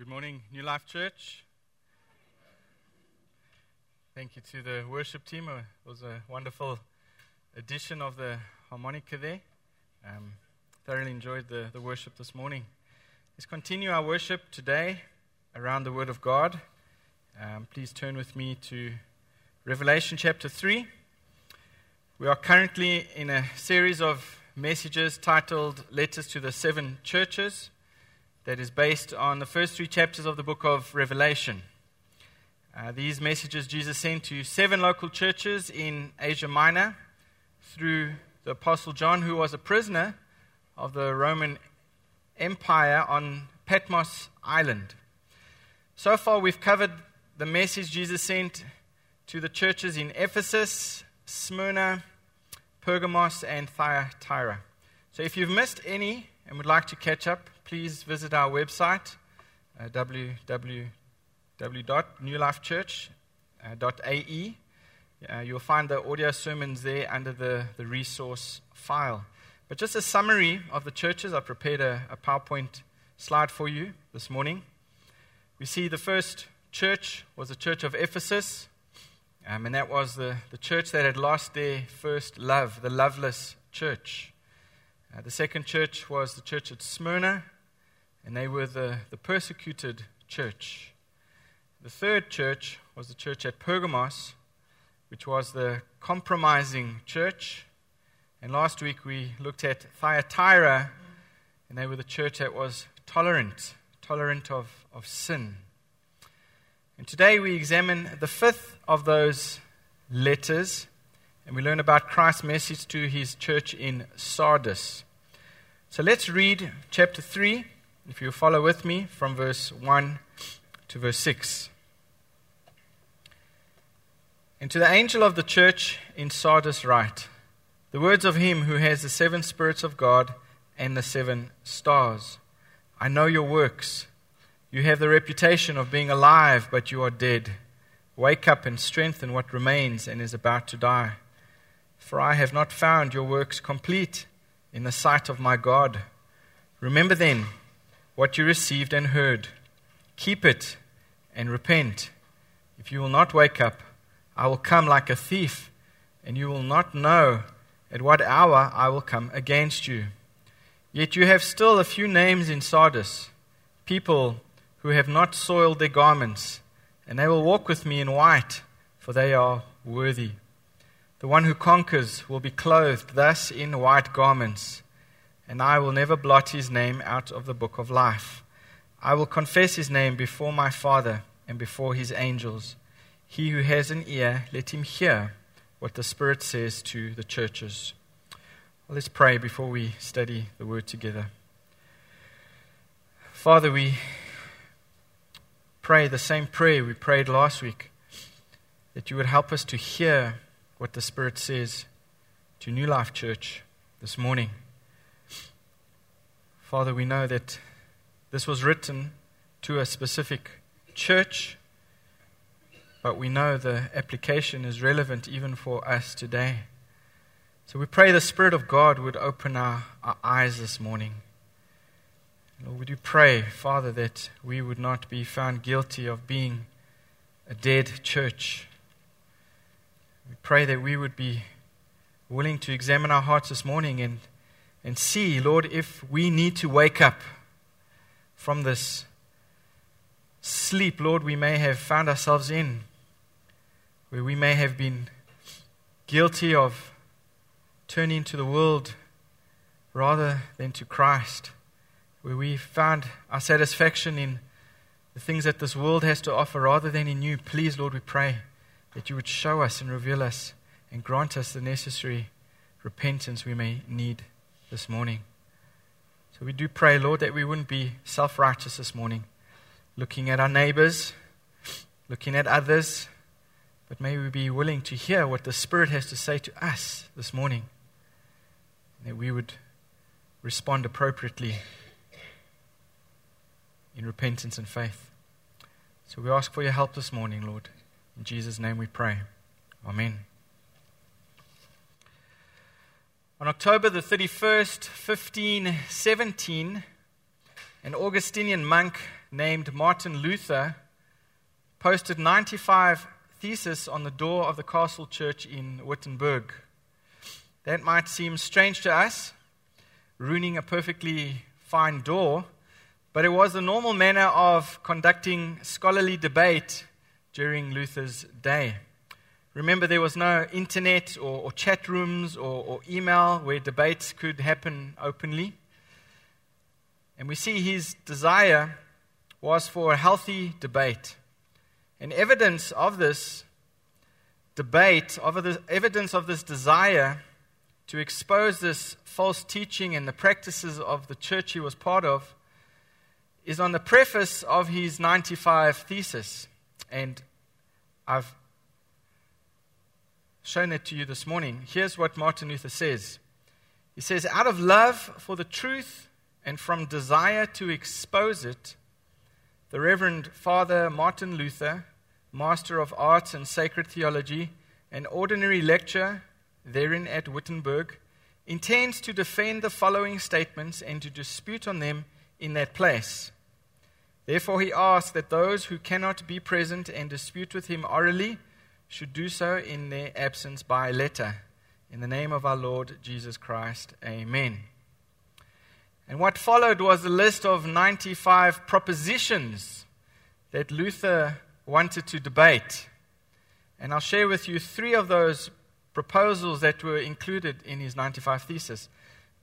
good morning, New Life Church. Thank you to the worship team. It was a wonderful addition of the harmonica there. Um, thoroughly enjoyed the, the worship this morning. Let's continue our worship today around the Word of God. Um, please turn with me to Revelation chapter 3. We are currently in a series of messages titled Letters to the Seven Churches that is based on the first three chapters of the book of Revelation. Uh, these messages Jesus sent to seven local churches in Asia Minor through the Apostle John, who was a prisoner of the Roman Empire on Patmos Island. So far, we've covered the message Jesus sent to the churches in Ephesus, Smyrna, Pergamos, and Thyatira. So if you've missed any and would like to catch up, please visit our website, uh, www.newlifechurch.ae. Uh, you'll find the audio sermons there under the, the resource file. But just a summary of the churches, I prepared a, a PowerPoint slide for you this morning. We see the first church was the church of Ephesus, um, and that was the, the church that had lost their first love, the loveless church. Uh, the second church was the church at Smyrna, and they were the, the persecuted church. The third church was the church at Pergamos, which was the compromising church. And last week we looked at Thyatira, and they were the church that was tolerant, tolerant of, of sin. And today we examine the fifth of those letters, and we learn about Christ's message to his church in Sardis. So let's read chapter 3 if you follow with me from verse 1 to verse 6. And to the angel of the church in Sardis write The words of him who has the seven spirits of God and the seven stars. I know your works. You have the reputation of being alive, but you are dead. Wake up and strengthen what remains and is about to die. For I have not found your works complete in the sight of my God. Remember then what you received and heard. Keep it and repent. If you will not wake up, I will come like a thief, and you will not know at what hour I will come against you. Yet you have still a few names in Sardis, people who have not soiled their garments, and they will walk with me in white, for they are worthy. The one who conquers will be clothed thus in white garments and I will never blot his name out of the book of life. I will confess his name before my Father and before his angels. He who has an ear, let him hear what the Spirit says to the churches. Well, let's pray before we study the word together. Father, we pray the same prayer we prayed last week that you would help us to hear what the Spirit says to New Life Church this morning. Father, we know that this was written to a specific church, but we know the application is relevant even for us today. So we pray the Spirit of God would open our, our eyes this morning. Lord, we do pray, Father, that we would not be found guilty of being a dead church. We pray that we would be willing to examine our hearts this morning and and see, Lord, if we need to wake up from this sleep, Lord, we may have found ourselves in, where we may have been guilty of turning to the world rather than to Christ, where we found our satisfaction in the things that this world has to offer rather than in you. Please, Lord, we pray that you would show us and reveal us and grant us the necessary repentance we may need this morning. So we do pray, Lord, that we wouldn't be self righteous this morning, looking at our neighbors, looking at others, but may we be willing to hear what the Spirit has to say to us this morning, and that we would respond appropriately in repentance and faith. So we ask for your help this morning, Lord. In Jesus' name we pray. Amen. On October the 31st, 1517, an Augustinian monk named Martin Luther posted 95 theses on the door of the castle church in Wittenberg. That might seem strange to us, ruining a perfectly fine door, but it was the normal manner of conducting scholarly debate during Luther's day. Remember, there was no internet or, or chat rooms or, or email where debates could happen openly. And we see his desire was for a healthy debate. And evidence of this debate, of the evidence of this desire to expose this false teaching and the practices of the church he was part of, is on the preface of his 95 thesis. And I've shown it to you this morning. Here's what Martin Luther says He says, Out of love for the truth and from desire to expose it, the Reverend Father Martin Luther, Master of Arts and Sacred Theology, an ordinary lecturer therein at Wittenberg, intends to defend the following statements and to dispute on them in that place. Therefore, he asks that those who cannot be present and dispute with him orally should do so in their absence by letter. In the name of our Lord Jesus Christ, amen. And what followed was a list of 95 propositions that Luther wanted to debate. And I'll share with you three of those proposals that were included in his 95 thesis.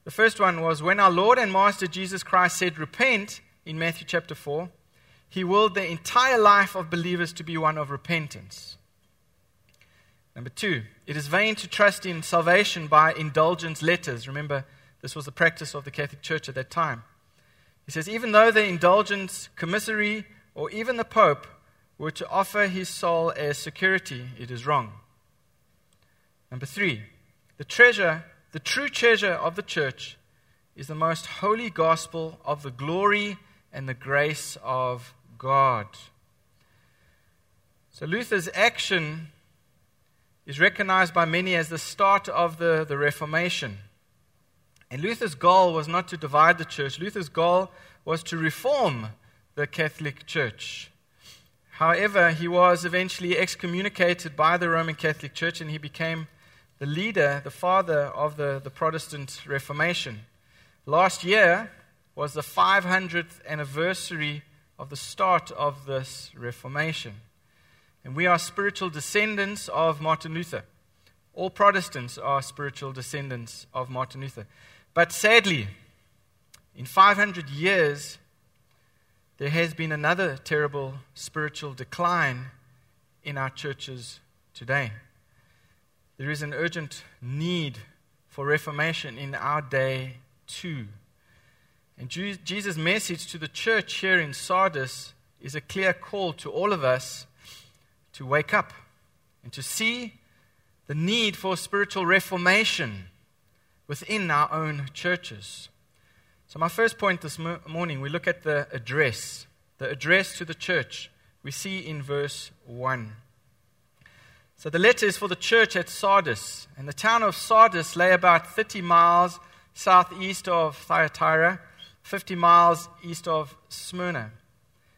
The first one was when our Lord and Master Jesus Christ said, Repent, in Matthew chapter 4, he willed the entire life of believers to be one of repentance. Number two, it is vain to trust in salvation by indulgence letters. Remember, this was the practice of the Catholic Church at that time. He says, even though the indulgence, commissary, or even the Pope were to offer his soul as security, it is wrong. Number three, the treasure, the true treasure of the church is the most holy gospel of the glory and the grace of God. So Luther's action is recognized by many as the start of the, the Reformation. And Luther's goal was not to divide the church, Luther's goal was to reform the Catholic Church. However, he was eventually excommunicated by the Roman Catholic Church and he became the leader, the father of the, the Protestant Reformation. Last year was the 500th anniversary of the start of this Reformation. And we are spiritual descendants of Martin Luther. All Protestants are spiritual descendants of Martin Luther. But sadly, in 500 years, there has been another terrible spiritual decline in our churches today. There is an urgent need for reformation in our day, too. And Jesus' message to the church here in Sardis is a clear call to all of us to wake up and to see the need for spiritual reformation within our own churches. So, my first point this morning, we look at the address, the address to the church we see in verse 1. So, the letter is for the church at Sardis, and the town of Sardis lay about 30 miles southeast of Thyatira, 50 miles east of Smyrna.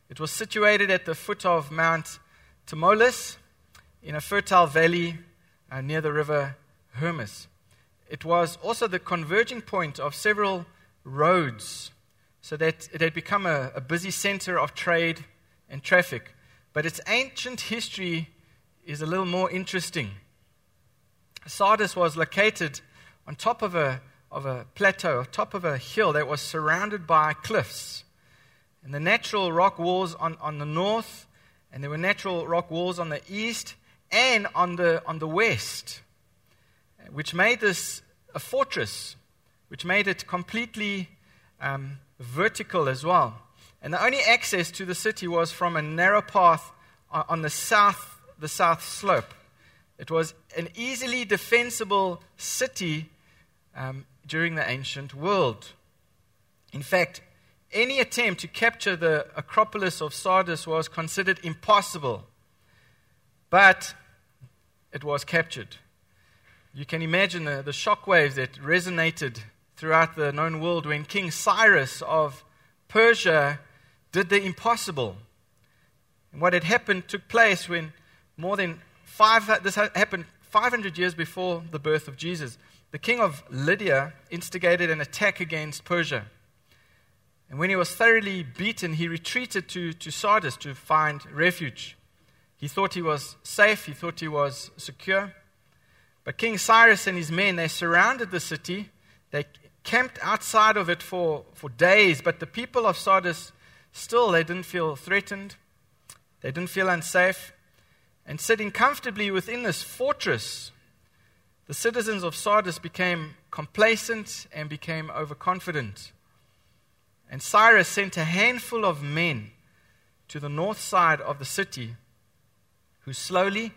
It was situated at the foot of Mount Tmolus in a fertile valley uh, near the river Hermus. It was also the converging point of several roads, so that it had become a, a busy center of trade and traffic. But its ancient history is a little more interesting. Sardis was located on top of a, of a plateau, top of a hill that was surrounded by cliffs. And the natural rock walls on, on the north and there were natural rock walls on the east and on the, on the west, which made this a fortress, which made it completely um, vertical as well. And the only access to the city was from a narrow path on the south, the south slope. It was an easily defensible city um, during the ancient world. In fact, any attempt to capture the Acropolis of Sardis was considered impossible, but it was captured. You can imagine the, the shockwaves that resonated throughout the known world when King Cyrus of Persia did the impossible. And what had happened took place when more than five, this happened 500 years before the birth of Jesus. The king of Lydia instigated an attack against Persia. And when he was thoroughly beaten, he retreated to, to Sardis to find refuge. He thought he was safe, he thought he was secure. But King Cyrus and his men, they surrounded the city. They camped outside of it for, for days, but the people of Sardis still they didn't feel threatened. They didn't feel unsafe. And sitting comfortably within this fortress, the citizens of Sardis became complacent and became overconfident. And Cyrus sent a handful of men to the north side of the city who slowly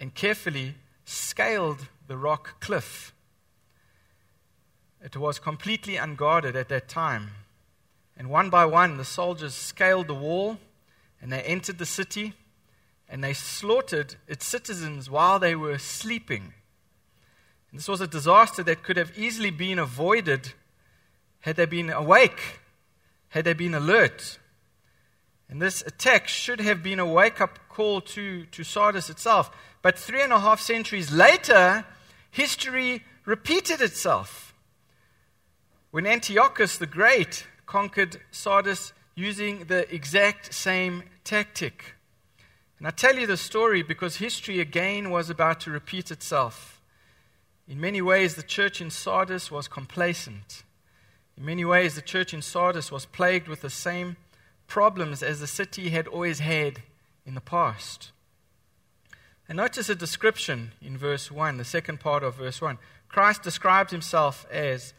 and carefully scaled the rock cliff. It was completely unguarded at that time. And one by one, the soldiers scaled the wall and they entered the city and they slaughtered its citizens while they were sleeping. And this was a disaster that could have easily been avoided had they been awake had they been alert. And this attack should have been a wake up call to, to Sardis itself. But three and a half centuries later, history repeated itself. When Antiochus the Great conquered Sardis using the exact same tactic. And I tell you the story because history again was about to repeat itself. In many ways, the church in Sardis was complacent. In many ways, the church in Sardis was plagued with the same problems as the city had always had in the past. And notice a description in verse 1, the second part of verse 1. Christ describes himself as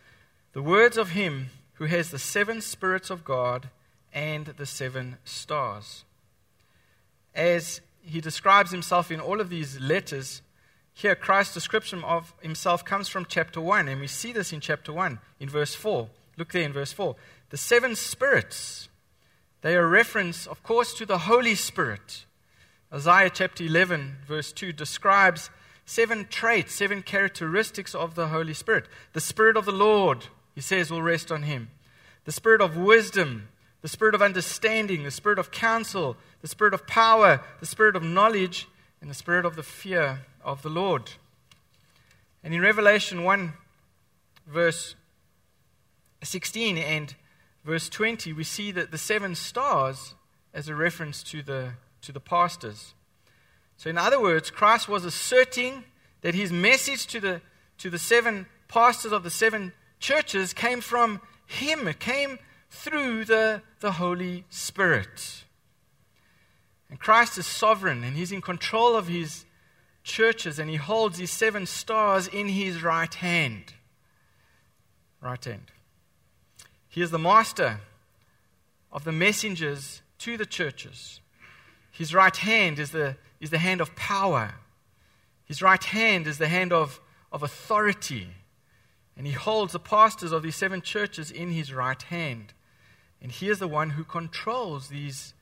the words of him who has the seven spirits of God and the seven stars. As he describes himself in all of these letters, here Christ's description of himself comes from chapter 1, and we see this in chapter 1 in verse 4. Look there in verse 4. The seven spirits, they are reference, of course, to the Holy Spirit. Isaiah chapter 11, verse 2, describes seven traits, seven characteristics of the Holy Spirit. The Spirit of the Lord, he says, will rest on him. The Spirit of wisdom, the Spirit of understanding, the Spirit of counsel, the Spirit of power, the Spirit of knowledge, and the Spirit of the fear of the Lord. And in Revelation 1, verse 16 and verse 20, we see that the seven stars as a reference to the, to the pastors. So, in other words, Christ was asserting that his message to the, to the seven pastors of the seven churches came from him, it came through the, the Holy Spirit. And Christ is sovereign and he's in control of his churches and he holds these seven stars in his right hand. Right hand. He is the master of the messengers to the churches. His right hand is the, is the hand of power. His right hand is the hand of, of authority. And he holds the pastors of these seven churches in his right hand. And he is the one who controls these,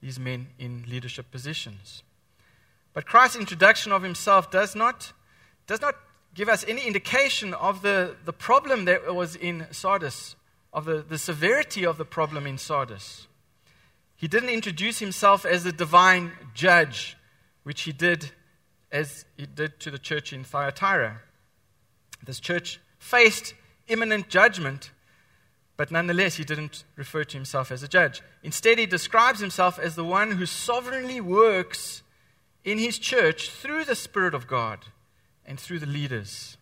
these men in leadership positions. But Christ's introduction of himself does not, does not give us any indication of the, the problem that was in Sardis of the, the severity of the problem in Sardis. He didn't introduce himself as the divine judge, which he did as he did to the church in Thyatira. This church faced imminent judgment, but nonetheless, he didn't refer to himself as a judge. Instead, he describes himself as the one who sovereignly works in his church through the Spirit of God and through the leaders.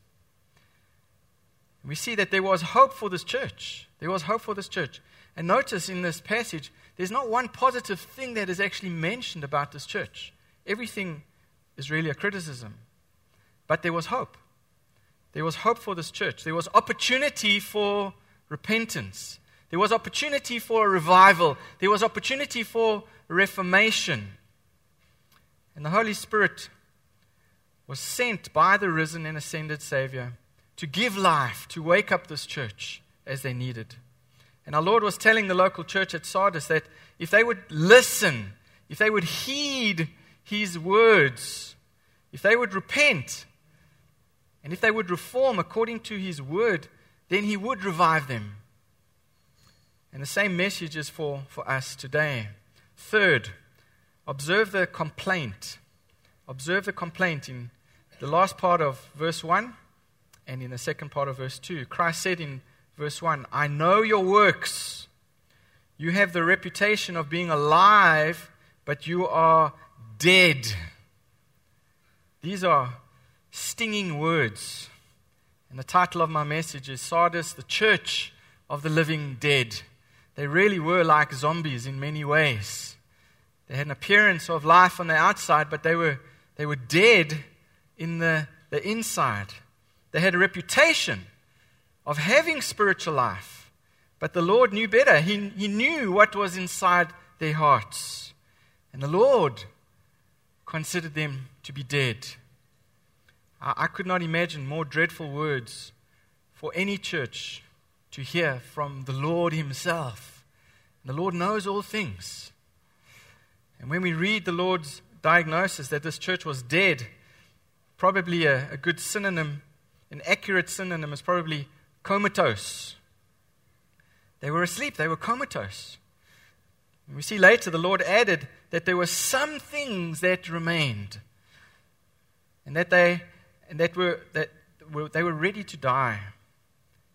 We see that there was hope for this church. There was hope for this church. And notice in this passage, there's not one positive thing that is actually mentioned about this church. Everything is really a criticism. But there was hope. There was hope for this church. There was opportunity for repentance. There was opportunity for a revival. There was opportunity for reformation. And the Holy Spirit was sent by the risen and ascended Savior to give life, to wake up this church as they needed. And our Lord was telling the local church at Sardis that if they would listen, if they would heed his words, if they would repent, and if they would reform according to his word, then he would revive them. And the same message is for, for us today. Third, observe the complaint. Observe the complaint in the last part of verse 1 and in the second part of verse 2. Christ said in verse 1 I know your works. You have the reputation of being alive, but you are dead. These are stinging words. And the title of my message is Sardis, the Church of the Living Dead. They really were like zombies in many ways. They had an appearance of life on the outside, but they were, they were dead in the, the inside. They had a reputation of having spiritual life, but the Lord knew better. He, he knew what was inside their hearts. And the Lord considered them to be dead. I, I could not imagine more dreadful words for any church to hear from the Lord Himself. The Lord knows all things. And when we read the Lord's diagnosis that this church was dead, probably a, a good synonym, an accurate synonym is probably comatose. They were asleep, they were comatose. And we see later the Lord added that there were some things that remained, and that they, and that were, that were, they were ready to die.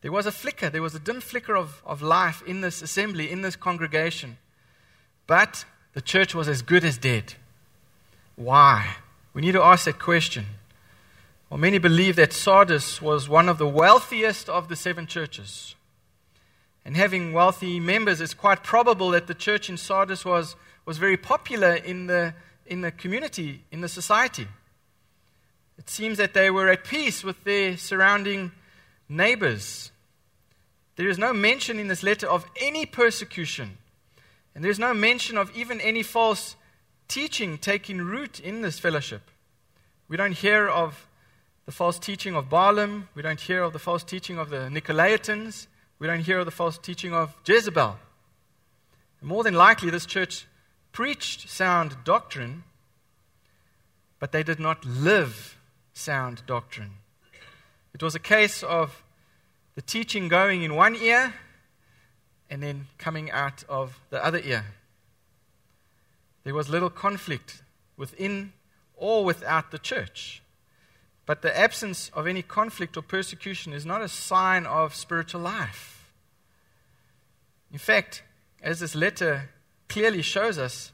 There was a flicker, there was a dim flicker of, of life in this assembly, in this congregation. But the church was as good as dead. Why? We need to ask that question. Well, many believe that Sardis was one of the wealthiest of the seven churches. And having wealthy members, it's quite probable that the church in Sardis was, was very popular in the, in the community, in the society. It seems that they were at peace with their surrounding neighbors. There is no mention in this letter of any persecution. And there's no mention of even any false teaching taking root in this fellowship. We don't hear of the false teaching of Balaam. We don't hear of the false teaching of the Nicolaitans. We don't hear of the false teaching of Jezebel. More than likely, this church preached sound doctrine, but they did not live sound doctrine. It was a case of the teaching going in one ear and then coming out of the other ear. There was little conflict within or without the church. But the absence of any conflict or persecution is not a sign of spiritual life. In fact, as this letter clearly shows us,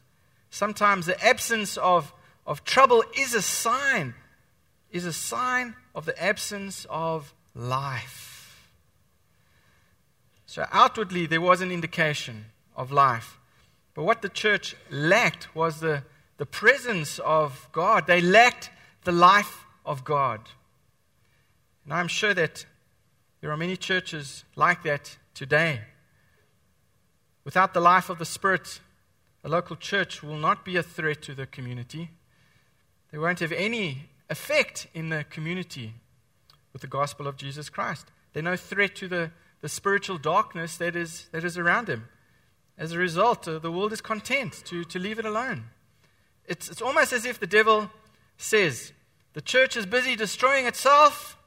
sometimes the absence of, of trouble is a sign, is a sign of the absence of life. So outwardly, there was an indication of life. But what the church lacked was the, the presence of God. They lacked the life of God. And I'm sure that there are many churches like that today. Without the life of the Spirit, a local church will not be a threat to the community. They won't have any effect in the community with the gospel of Jesus Christ. They're no threat to the the spiritual darkness that is, that is around them. As a result, uh, the world is content to, to leave it alone. It's, it's almost as if the devil says, The church is busy destroying itself,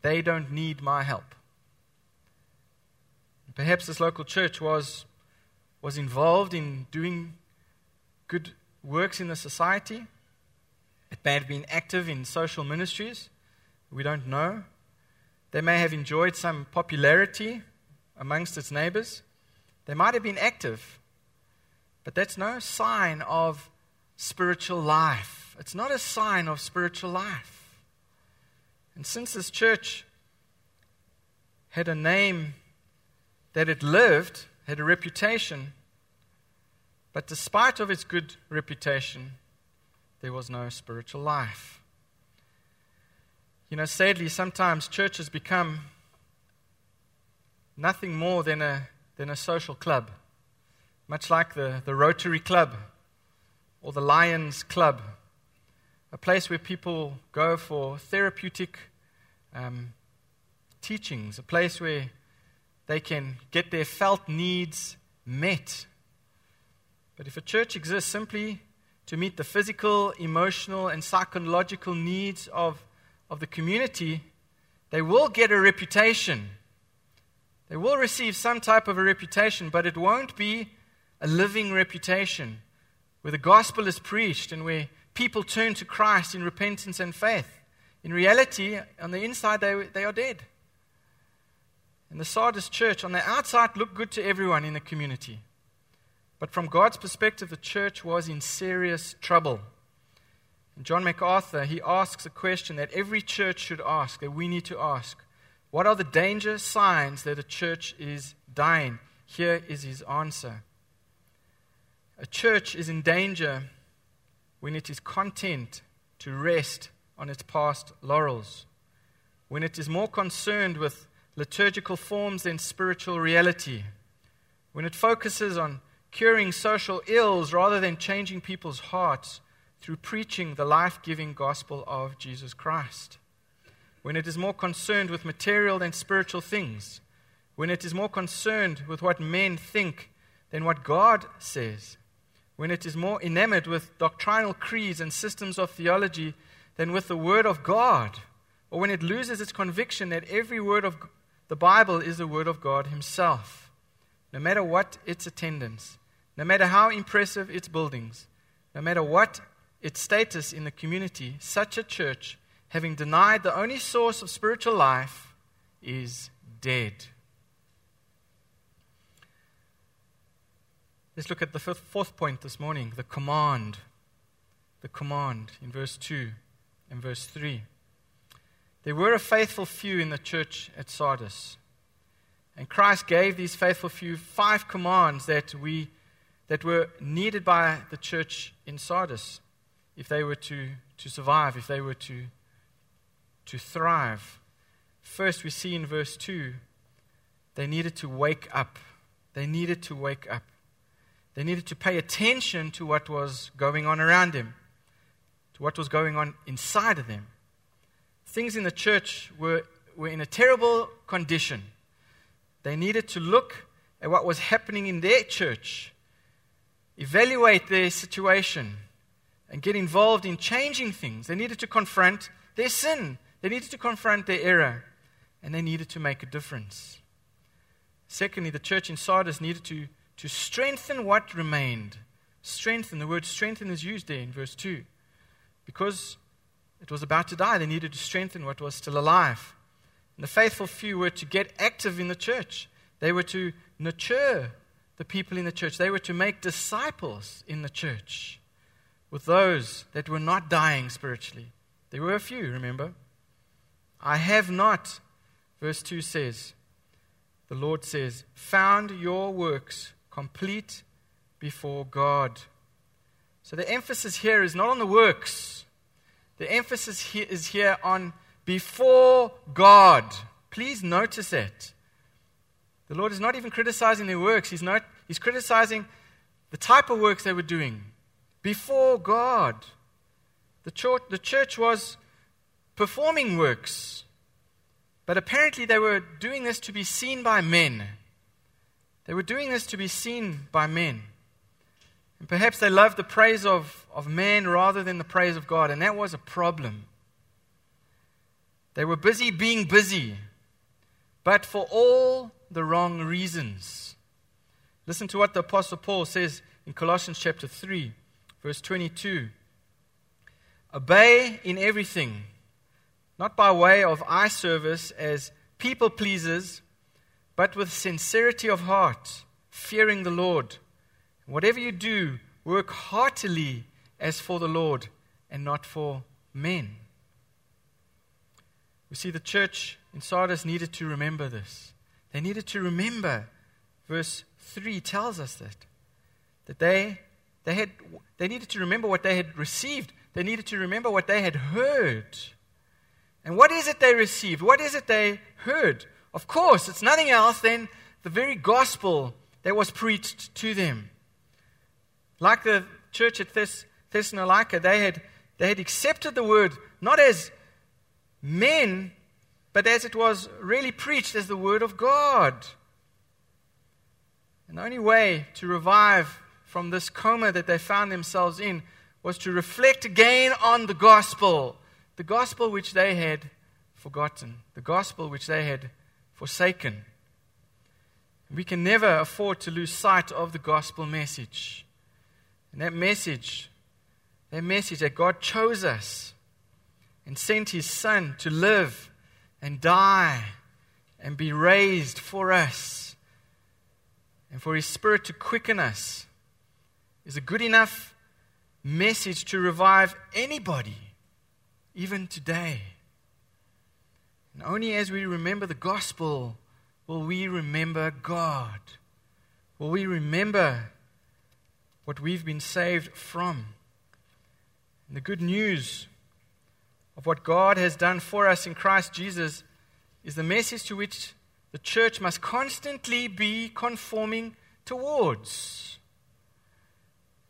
they don't need my help. Perhaps this local church was, was involved in doing good works in the society. It may have been active in social ministries. We don't know. They may have enjoyed some popularity amongst its neighbors. They might have been active, but that's no sign of spiritual life. It's not a sign of spiritual life. And since this church had a name that it lived, had a reputation, but despite of its good reputation, there was no spiritual life. You know, sadly, sometimes churches become nothing more than a, than a social club, much like the, the Rotary Club or the Lions Club, a place where people go for therapeutic um, teachings, a place where they can get their felt needs met. But if a church exists simply to meet the physical, emotional, and psychological needs of of the community, they will get a reputation. They will receive some type of a reputation, but it won't be a living reputation where the gospel is preached and where people turn to Christ in repentance and faith. In reality, on the inside, they, they are dead. And the Sardis church, on the outside, looked good to everyone in the community. But from God's perspective, the church was in serious trouble. And John MacArthur, he asks a question that every church should ask, that we need to ask. What are the danger signs that a church is dying? Here is his answer. A church is in danger when it is content to rest on its past laurels, when it is more concerned with liturgical forms than spiritual reality, when it focuses on curing social ills rather than changing people's hearts through preaching the life giving gospel of Jesus Christ, when it is more concerned with material than spiritual things, when it is more concerned with what men think than what God says, when it is more enamored with doctrinal creeds and systems of theology than with the Word of God, or when it loses its conviction that every word of the Bible is the Word of God Himself, no matter what its attendance, no matter how impressive its buildings, no matter what its status in the community, such a church, having denied the only source of spiritual life, is dead. Let's look at the fifth, fourth point this morning the command. The command in verse 2 and verse 3. There were a faithful few in the church at Sardis. And Christ gave these faithful few five commands that, we, that were needed by the church in Sardis if they were to, to survive, if they were to, to thrive. First, we see in verse 2 they needed to wake up. They needed to wake up. They needed to pay attention to what was going on around them, to what was going on inside of them. Things in the church were, were in a terrible condition. They needed to look at what was happening in their church, evaluate their situation, and get involved in changing things. They needed to confront their sin, they needed to confront their error, and they needed to make a difference. Secondly, the church in Sardis needed to to strengthen what remained. Strengthen, the word strengthen is used there in verse 2. Because it was about to die, they needed to strengthen what was still alive. And the faithful few were to get active in the church, they were to nurture the people in the church, they were to make disciples in the church with those that were not dying spiritually. There were a few, remember? I have not, verse 2 says, the Lord says, found your works complete before God. So the emphasis here is not on the works, the emphasis here is here on before God. Please notice it. The Lord is not even criticizing their works, He's, not, he's criticizing the type of works they were doing before God. The church, the church was performing works, but apparently they were doing this to be seen by men. They were doing this to be seen by men. And perhaps they loved the praise of, of man rather than the praise of God, and that was a problem. They were busy being busy, but for all the wrong reasons. Listen to what the Apostle Paul says in Colossians chapter 3, verse 22. Obey in everything, not by way of eye service as people pleasers but with sincerity of heart, fearing the Lord. Whatever you do, work heartily as for the Lord and not for men. We see the church in Sardis needed to remember this. They needed to remember, verse 3 tells us that, that they, they, had, they needed to remember what they had received. They needed to remember what they had heard. And what is it they received? What is it they heard? Of course, it's nothing else than the very gospel that was preached to them. Like the church at Thess- Thessalonica, they had, they had accepted the word not as men, but as it was really preached as the word of God. And the only way to revive from this coma that they found themselves in was to reflect again on the gospel, the gospel which they had forgotten, the gospel which they had forsaken. We can never afford to lose sight of the gospel message. And that message, that message that God chose us and sent his son to live and die and be raised for us and for his spirit to quicken us is a good enough message to revive anybody, even today. And only as we remember the gospel will we remember God. Will we remember what we've been saved from? And the good news of what God has done for us in Christ Jesus is the message to which the church must constantly be conforming towards.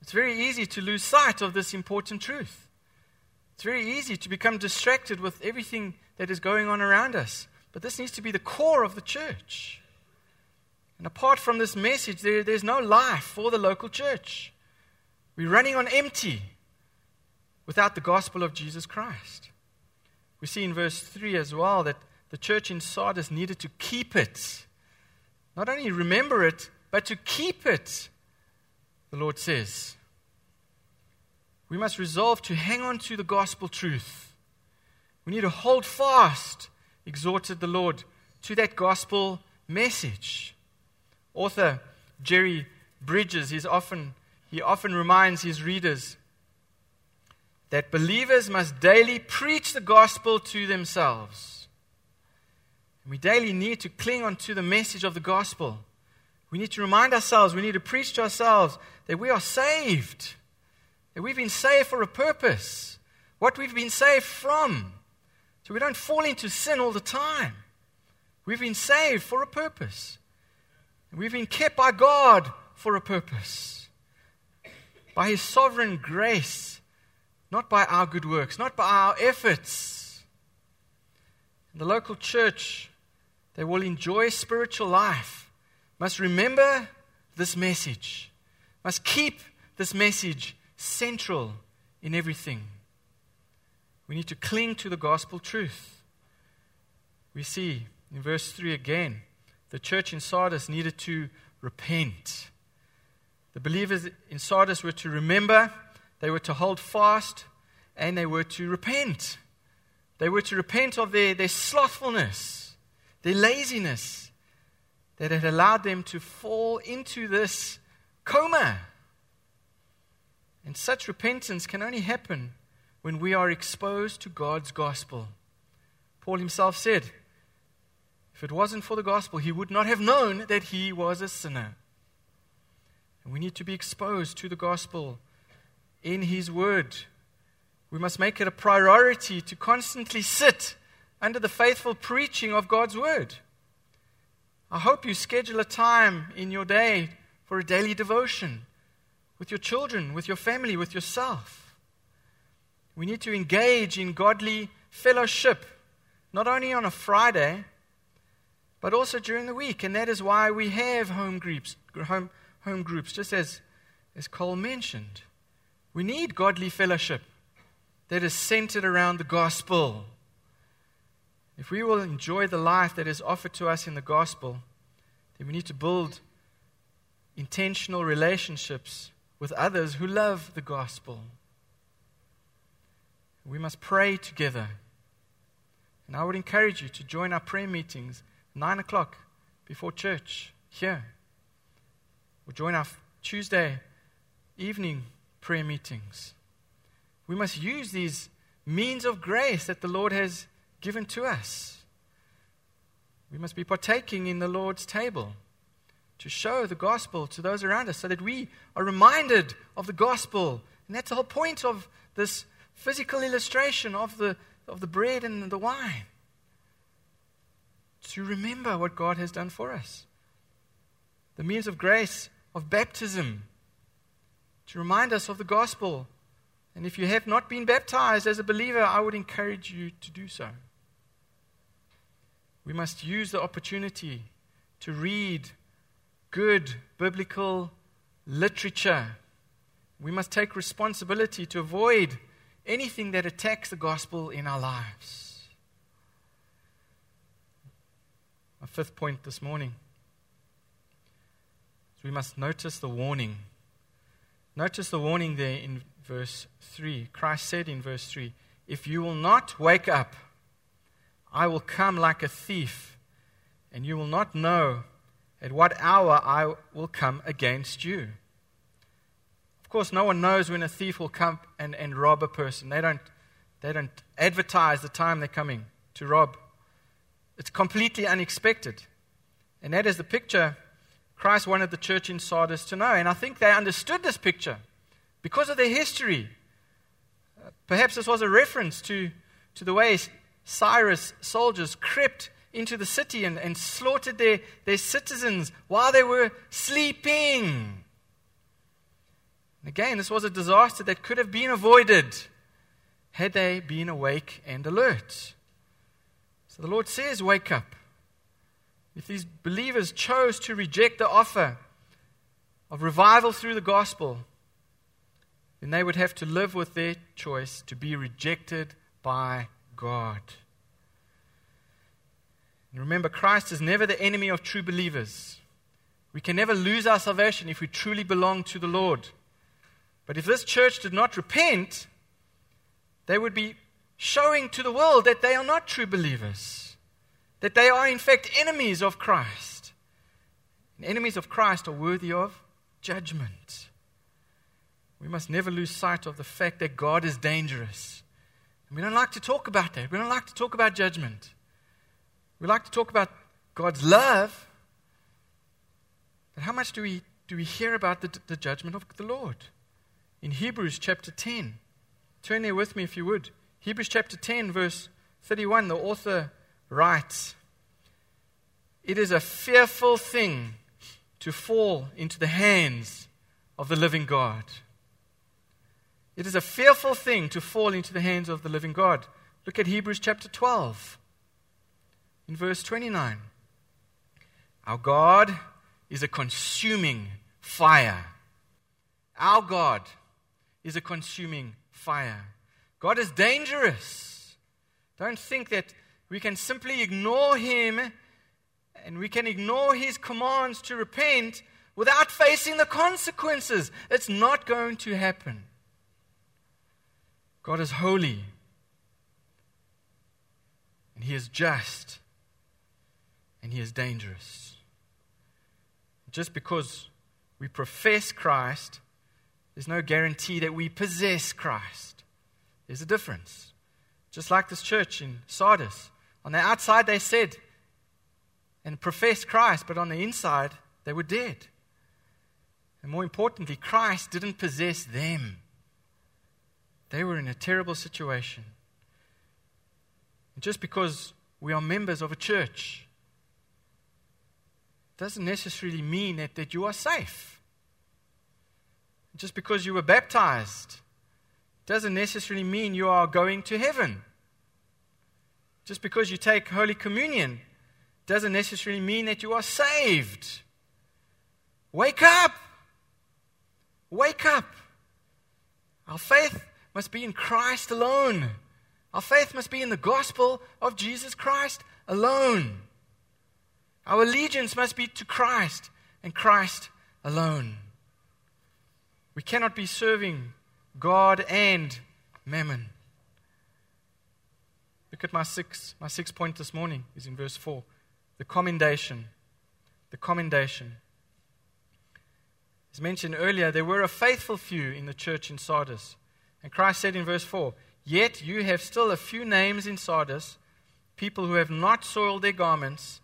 It's very easy to lose sight of this important truth. It's very easy to become distracted with everything that is going on around us. But this needs to be the core of the church. And apart from this message, there, there's no life for the local church. We're running on empty without the gospel of Jesus Christ. We see in verse 3 as well that the church in Sardis needed to keep it. Not only remember it, but to keep it, the Lord says. We must resolve to hang on to the gospel truth. We need to hold fast, exhorted the Lord, to that gospel message. Author Jerry Bridges, he's often, he often reminds his readers that believers must daily preach the gospel to themselves. We daily need to cling onto the message of the gospel. We need to remind ourselves, we need to preach to ourselves that we are saved, that we've been saved for a purpose, what we've been saved from. So we don't fall into sin all the time. We've been saved for a purpose. We've been kept by God for a purpose. By His sovereign grace not by our good works, not by our efforts. The local church that will enjoy spiritual life must remember this message, must keep this message central in everything. We need to cling to the gospel truth. We see in verse 3 again, the church in Sardis needed to repent. The believers in Sardis were to remember they were to hold fast and they were to repent. They were to repent of their, their slothfulness, their laziness that had allowed them to fall into this coma. And such repentance can only happen when we are exposed to God's gospel. Paul himself said, if it wasn't for the gospel, he would not have known that he was a sinner. And we need to be exposed to the gospel in His Word. We must make it a priority to constantly sit under the faithful preaching of God's Word. I hope you schedule a time in your day for a daily devotion with your children, with your family, with yourself. We need to engage in godly fellowship, not only on a Friday, but also during the week. And that is why we have home groups, home, home groups just as, as Cole mentioned. We need godly fellowship that is centered around the gospel. If we will enjoy the life that is offered to us in the gospel, then we need to build intentional relationships with others who love the gospel. We must pray together. And I would encourage you to join our prayer meetings, 9 o'clock before church here. Or join our Tuesday evening prayer meetings. We must use these means of grace that the Lord has given to us. We must be partaking in the Lord's table to show the gospel to those around us so that we are reminded of the gospel. And that's the whole point of this physical illustration of the, of the bread and the wine. To remember what God has done for us. The means of grace of baptism to remind us of the gospel. And if you have not been baptized as a believer, I would encourage you to do so. We must use the opportunity to read good biblical literature. We must take responsibility to avoid anything that attacks the gospel in our lives. My fifth point this morning So we must notice the warning. Notice the warning there in verse 3. Christ said in verse 3 If you will not wake up, I will come like a thief, and you will not know at what hour I will come against you. Of course, no one knows when a thief will come and, and rob a person. They don't, they don't advertise the time they're coming to rob. It's completely unexpected. And that is the picture Christ wanted the church in Sardis to know. And I think they understood this picture because of their history. Uh, perhaps this was a reference to, to the way Cyrus soldiers crept into the city and, and slaughtered their, their citizens while they were sleeping. And again, this was a disaster that could have been avoided had they been awake and alert. So the Lord says, Wake up. If these believers chose to reject the offer of revival through the gospel, then they would have to live with their choice to be rejected by God. And remember, Christ is never the enemy of true believers. We can never lose our salvation if we truly belong to the Lord. But if this church did not repent, they would be showing to the world that they are not true believers, that they are, in fact, enemies of Christ. And enemies of Christ are worthy of judgment. We must never lose sight of the fact that God is dangerous. And we don't like to talk about that. We don't like to talk about judgment. We like to talk about God's love. But how much do we, do we hear about the, the judgment of the Lord? In Hebrews chapter 10. Turn there with me if you would. Hebrews chapter 10, verse 31, the author writes It is a fearful thing to fall into the hands of the living God. It is a fearful thing to fall into the hands of the living God. Look at Hebrews chapter 12, in verse 29. Our God is a consuming fire. Our God is a consuming fire. God is dangerous. Don't think that we can simply ignore Him and we can ignore His commands to repent without facing the consequences. It's not going to happen. God is holy. And He is just. And He is dangerous. Just because we profess Christ, there's no guarantee that we possess Christ. There's a difference. Just like this church in Sardis. On the outside, they said and professed Christ, but on the inside, they were dead. And more importantly, Christ didn't possess them. They were in a terrible situation. And just because we are members of a church doesn't necessarily mean that, that you are safe. Just because you were baptized doesn't necessarily mean you are going to heaven. Just because you take Holy Communion doesn't necessarily mean that you are saved. Wake up! Wake up! Our faith must be in Christ alone. Our faith must be in the gospel of Jesus Christ alone. Our allegiance must be to Christ and Christ alone. We cannot be serving God and mammon. Look at my six, my sixth point this morning is in verse 4. The commendation. The commendation. As mentioned earlier, there were a faithful few in the church in Sardis. And Christ said in verse 4 Yet you have still a few names in Sardis, people who have not soiled their garments,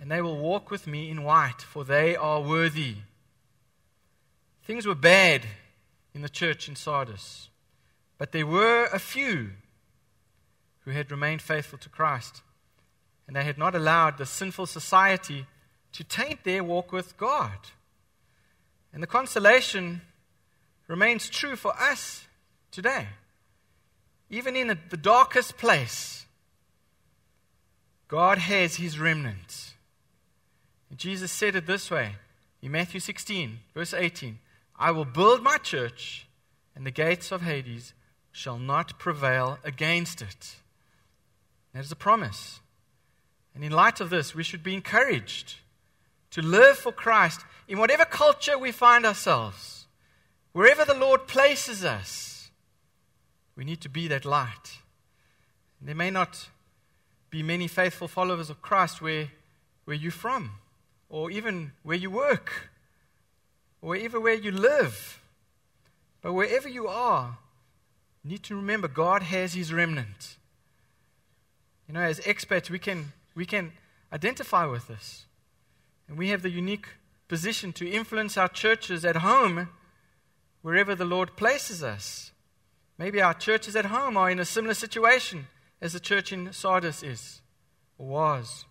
and they will walk with me in white, for they are worthy. Things were bad in the church in Sardis, but there were a few who had remained faithful to Christ, and they had not allowed the sinful society to taint their walk with God. And the consolation remains true for us today. Even in the darkest place, God has his remnant. Jesus said it this way in Matthew 16, verse 18 I will build my church, and the gates of Hades shall not prevail against it. That is a promise. And in light of this, we should be encouraged to live for Christ in whatever culture we find ourselves, wherever the Lord places us, we need to be that light. There may not be many faithful followers of Christ where, where you're from, or even where you work, or even where you live. But wherever you are, you need to remember God has His remnant. You know, as expats, we can, we can identify with this. And we have the unique position to influence our churches at home wherever the Lord places us. Maybe our churches at home are in a similar situation as the church in Sardis is or was.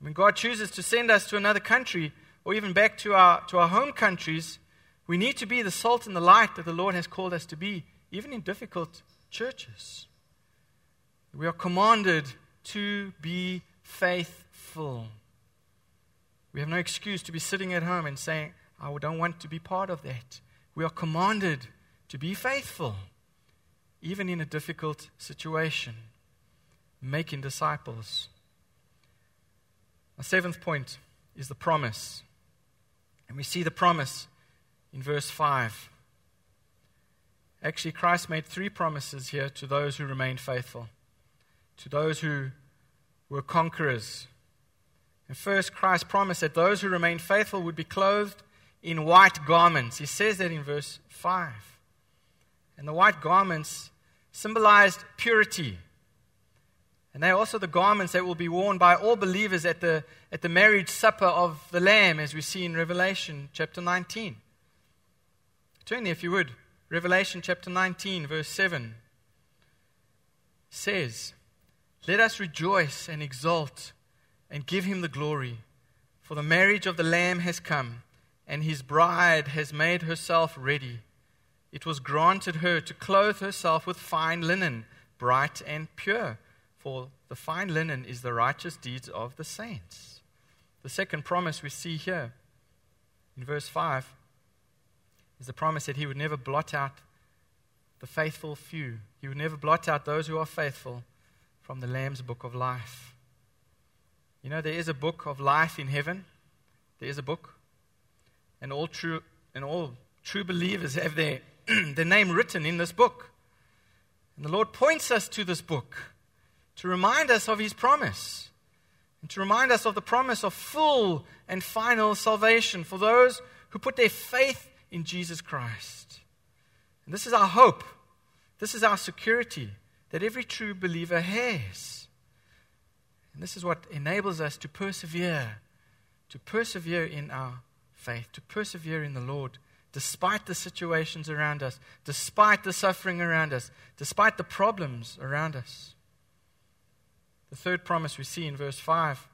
When God chooses to send us to another country or even back to our, to our home countries, we need to be the salt and the light that the Lord has called us to be, even in difficult churches. We are commanded to be faithful. We have no excuse to be sitting at home and saying, I don't want to be part of that. We are commanded to be faithful, even in a difficult situation, making disciples. A seventh point is the promise. And we see the promise in verse 5. Actually, Christ made three promises here to those who remained faithful, to those who were conquerors. And first, Christ promised that those who remained faithful would be clothed in white garments. He says that in verse 5. And the white garments symbolized purity. And they are also the garments that will be worn by all believers at the, at the marriage supper of the Lamb, as we see in Revelation chapter 19. Turn there, if you would. Revelation chapter 19, verse 7 says, Let us rejoice and exult and give him the glory. For the marriage of the Lamb has come, and his bride has made herself ready. It was granted her to clothe herself with fine linen, bright and pure, for the fine linen is the righteous deeds of the saints. The second promise we see here in verse 5 is the promise that he would never blot out the faithful few. He would never blot out those who are faithful from the Lamb's book of life. You know, there is a book of life in heaven. There is a book. And all true, and all true believers have their, their name written in this book. And the Lord points us to this book to remind us of His promise and to remind us of the promise of full and final salvation for those who put their faith in Jesus Christ. And this is our hope. This is our security that every true believer has. And this is what enables us to persevere, to persevere in our faith, to persevere in the Lord, despite the situations around us, despite the suffering around us, despite the problems around us. The third promise we see in verse 5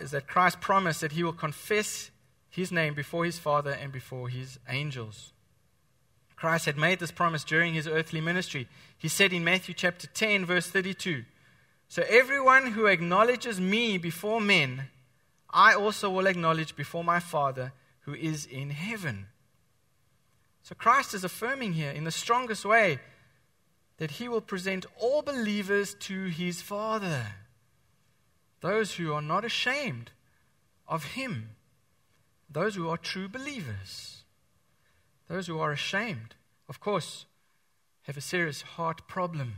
is that Christ promised that he will confess his name before his Father and before his angels. Christ had made this promise during his earthly ministry. He said in Matthew chapter 10, verse 32, so everyone who acknowledges me before men, I also will acknowledge before my Father who is in heaven. So Christ is affirming here in the strongest way that he will present all believers to his Father. Those who are not ashamed of him, those who are true believers. Those who are ashamed, of course, have a serious heart problem.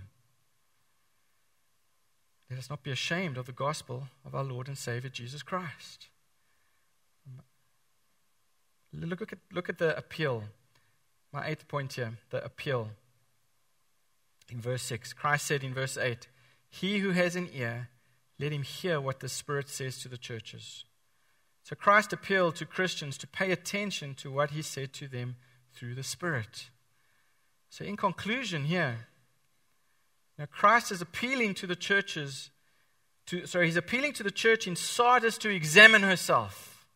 Let us not be ashamed of the gospel of our Lord and Savior Jesus Christ. Look at, look at the appeal. My eighth point here the appeal. In verse 6, Christ said in verse 8, He who has an ear, let him hear what the Spirit says to the churches. So Christ appealed to Christians to pay attention to what he said to them through the Spirit. So, in conclusion, here, now, Christ is appealing to the churches, to, sorry, he's appealing to the church in Sardis to examine herself,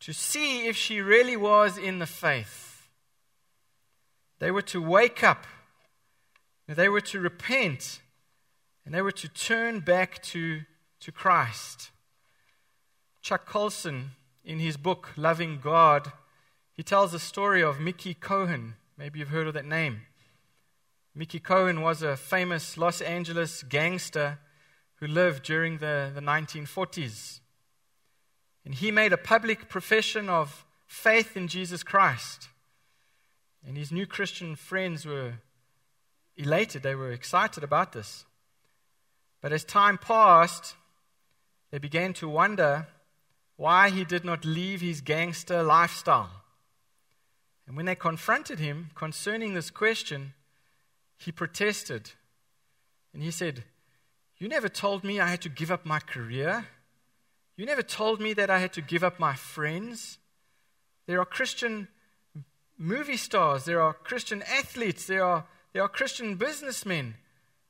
to see if she really was in the faith. They were to wake up, they were to repent, and they were to turn back to, to Christ. Chuck Colson, in his book, Loving God, he tells the story of Mickey Cohen. Maybe you've heard of that name. Mickey Cohen was a famous Los Angeles gangster who lived during the, the 1940s. And he made a public profession of faith in Jesus Christ. And his new Christian friends were elated, they were excited about this. But as time passed, they began to wonder why he did not leave his gangster lifestyle. And when they confronted him concerning this question, he protested. And he said, You never told me I had to give up my career. You never told me that I had to give up my friends. There are Christian movie stars, there are Christian athletes, there are, there are Christian businessmen.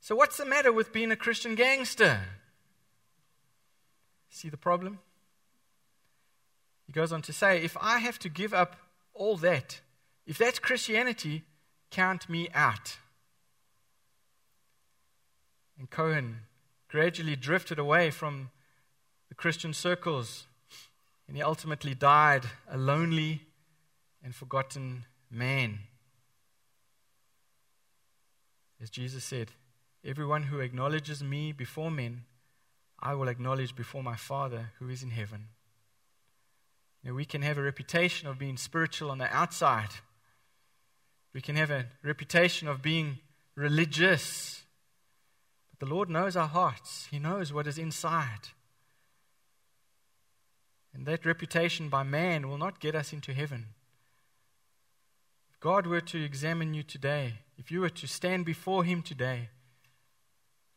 So, what's the matter with being a Christian gangster? See the problem? He goes on to say, If I have to give up all that, if that's Christianity, count me out. And Cohen gradually drifted away from the Christian circles, and he ultimately died a lonely and forgotten man. As Jesus said, Everyone who acknowledges me before men, I will acknowledge before my Father who is in heaven. Now, we can have a reputation of being spiritual on the outside. We can have a reputation of being religious. But the Lord knows our hearts, He knows what is inside. And that reputation by man will not get us into heaven. God were to examine you today, if you were to stand before Him today,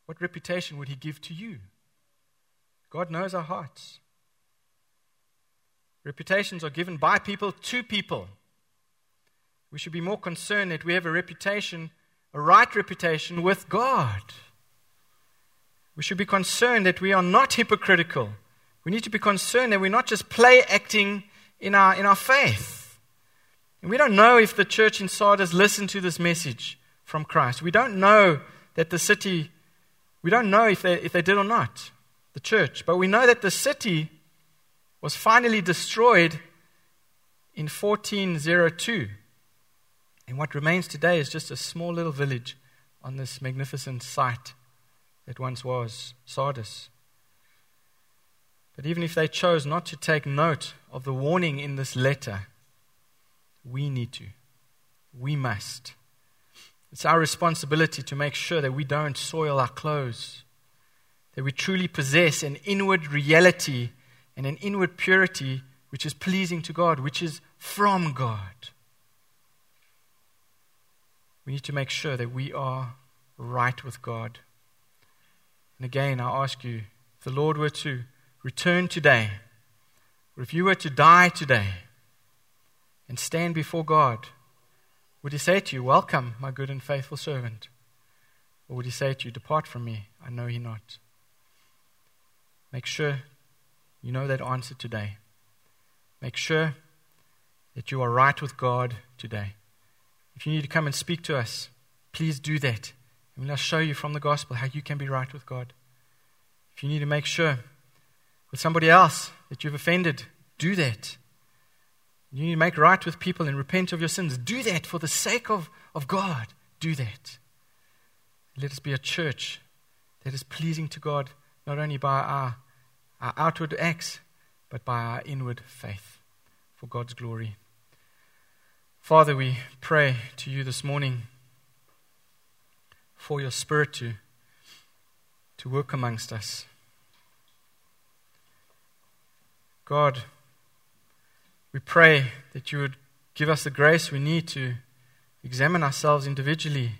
what reputation would He give to you? God knows our hearts. Reputations are given by people to people. We should be more concerned that we have a reputation, a right reputation with God. We should be concerned that we are not hypocritical. We need to be concerned that we're not just play acting in our, in our faith. And we don't know if the church in Sardis listened to this message from Christ. We don't know that the city, we don't know if they, if they did or not, the church. But we know that the city was finally destroyed in 1402. And what remains today is just a small little village on this magnificent site that once was Sardis. But even if they chose not to take note of the warning in this letter, we need to. We must. It's our responsibility to make sure that we don't soil our clothes, that we truly possess an inward reality and an inward purity which is pleasing to God, which is from God. We need to make sure that we are right with God. And again, I ask you, if the Lord were to return today, or if you were to die today and stand before God, would He say to you, Welcome, my good and faithful servant? Or would He say to you, Depart from me, I know you not? Make sure you know that answer today. Make sure that you are right with God today. If you need to come and speak to us, please do that. And we'll show you from the gospel how you can be right with God. If you need to make sure with somebody else that you've offended, do that. You need to make right with people and repent of your sins. Do that for the sake of, of God. Do that. Let us be a church that is pleasing to God, not only by our, our outward acts, but by our inward faith for God's glory. Father, we pray to you this morning for your Spirit to, to work amongst us. God, we pray that you would give us the grace we need to examine ourselves individually.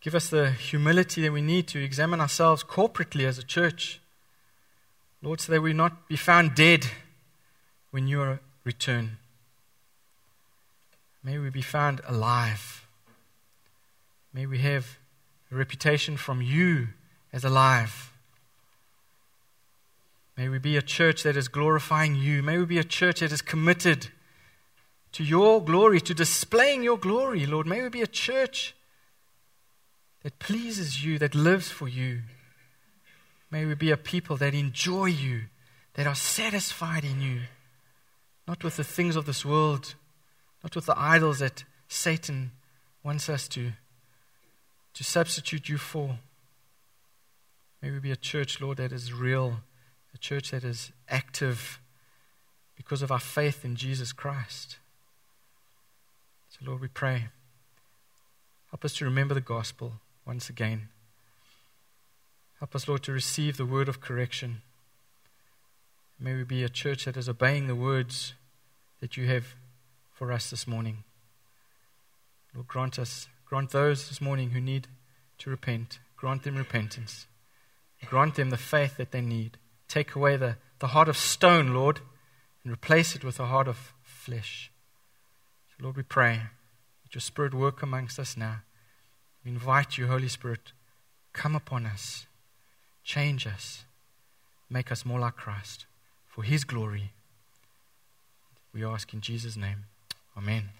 Give us the humility that we need to examine ourselves corporately as a church. Lord, so that we not be found dead when you return. May we be found alive. May we have a reputation from you as alive. May we be a church that is glorifying you. May we be a church that is committed to your glory, to displaying your glory, Lord. May we be a church that pleases you, that lives for you. May we be a people that enjoy you, that are satisfied in you, not with the things of this world not with the idols that Satan wants us to, to substitute you for. May we be a church, Lord, that is real, a church that is active, because of our faith in Jesus Christ. So, Lord, we pray. Help us to remember the gospel once again. Help us, Lord, to receive the word of correction. May we be a church that is obeying the words that you have for us this morning. Lord, grant us, grant those this morning who need to repent, grant them repentance. Grant them the faith that they need. Take away the, the heart of stone, Lord, and replace it with a heart of flesh. So, Lord, we pray that your Spirit work amongst us now. We invite you, Holy Spirit, come upon us, change us, make us more like Christ for his glory. We ask in Jesus' name. Amen.